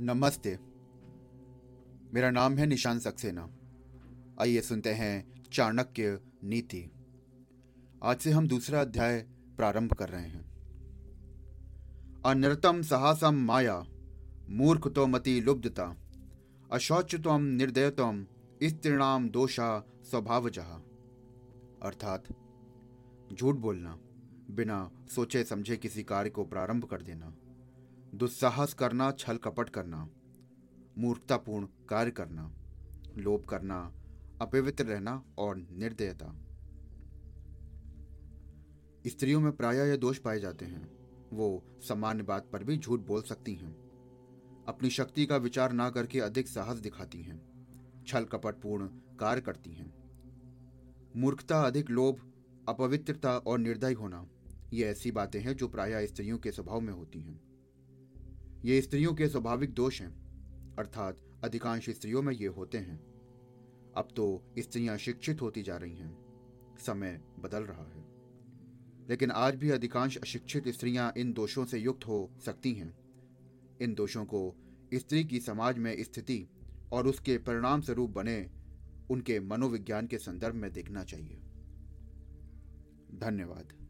नमस्ते। मेरा नाम है निशान सक्सेना। आइए सुनते हैं चाणक्य नीति। आज से हम दूसरा अध्याय प्रारंभ कर रहे हैं। अनृतम साहसम माया मूर्ख तो मति लुब्धता अशौचतम निर्दयतम, स्त्रीणाम दोषा स्वभाव जहा अर्थात, झूठ बोलना, बिना सोचे समझे किसी कार्य को प्रारंभ कर देना। दुस्साहस करना, छल कपट करना, मूर्खतापूर्ण कार्य करना लोभ करना, अपवित्र रहना और निर्दयता। स्त्रियों में प्राय यह दोष पाए जाते हैं। वो सामान्य बात पर भी झूठ बोल सकती हैं। अपनी शक्ति का विचार ना करके अधिक साहस दिखाती हैं। छल कपटपूर्ण कार्य करती हैं। मूर्खता, अधिक लोभ, अपवित्रता और निर्दय होना, ये ऐसी बातें हैं जो प्राय स्त्रियों के स्वभाव में होती हैं। ये स्त्रियों के स्वाभाविक दोष हैं, अर्थात अधिकांश स्त्रियों में ये होते हैं। अब तो स्त्रियाँ शिक्षित होती जा रही हैं। समय बदल रहा है। लेकिन आज भी अधिकांश अशिक्षित स्त्रियाँ इन दोषों से युक्त हो सकती हैं। इन दोषों को स्त्री की समाज में स्थिति और उसके परिणाम स्वरूप बने उनके मनोविज्ञान के संदर्भ में देखना चाहिए। धन्यवाद।